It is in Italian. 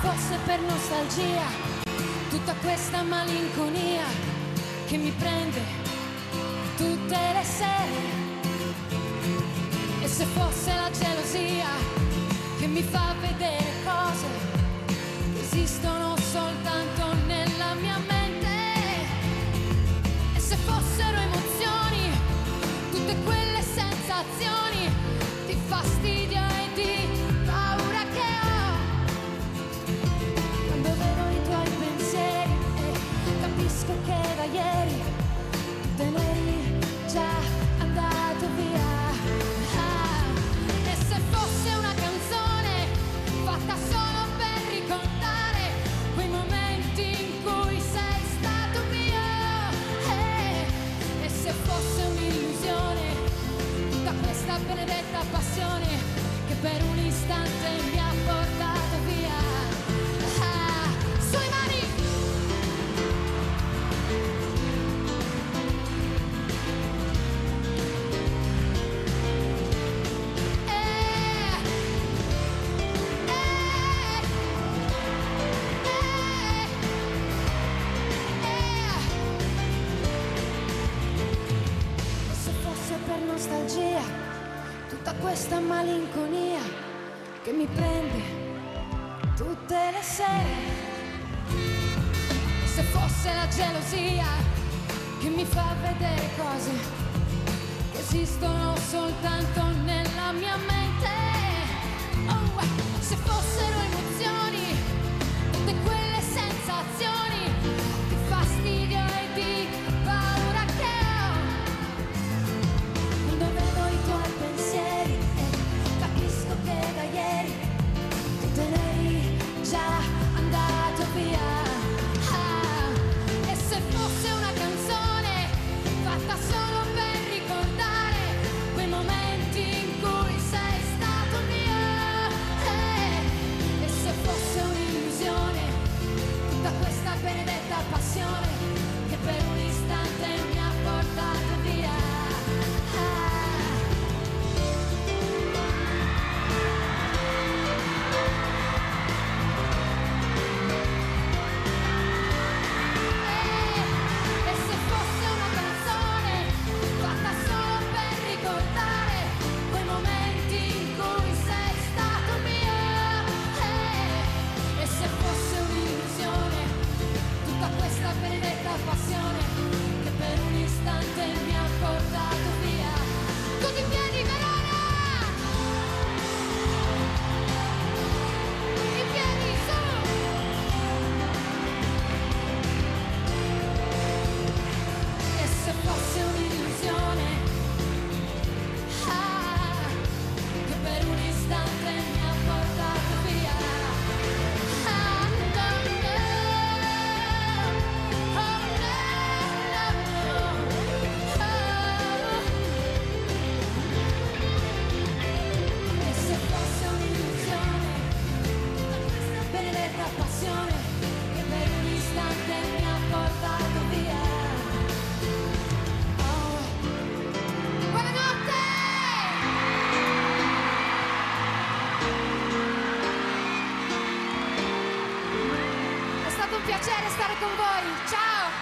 fosse per nostalgia, tutta questa malinconia che mi prende tutte le sere. E se fosse la gelosia che mi fa vedere cose che esistono soltanto nella mia mente. E se fossero emozioni, tutte quelle sensazioni passione che per un istante mi ha portato via. Ah, mani! Eh, eh, E se fosse per nostalgia, tutta questa malinconia che mi prende tutte le sere. Se fosse la gelosia che mi fa vedere cose che esistono soltanto nella mia mente. Oh, passione che per un istante mi ha portato via Oh. Buonanotte! È stato un piacere stare con voi. Ciao!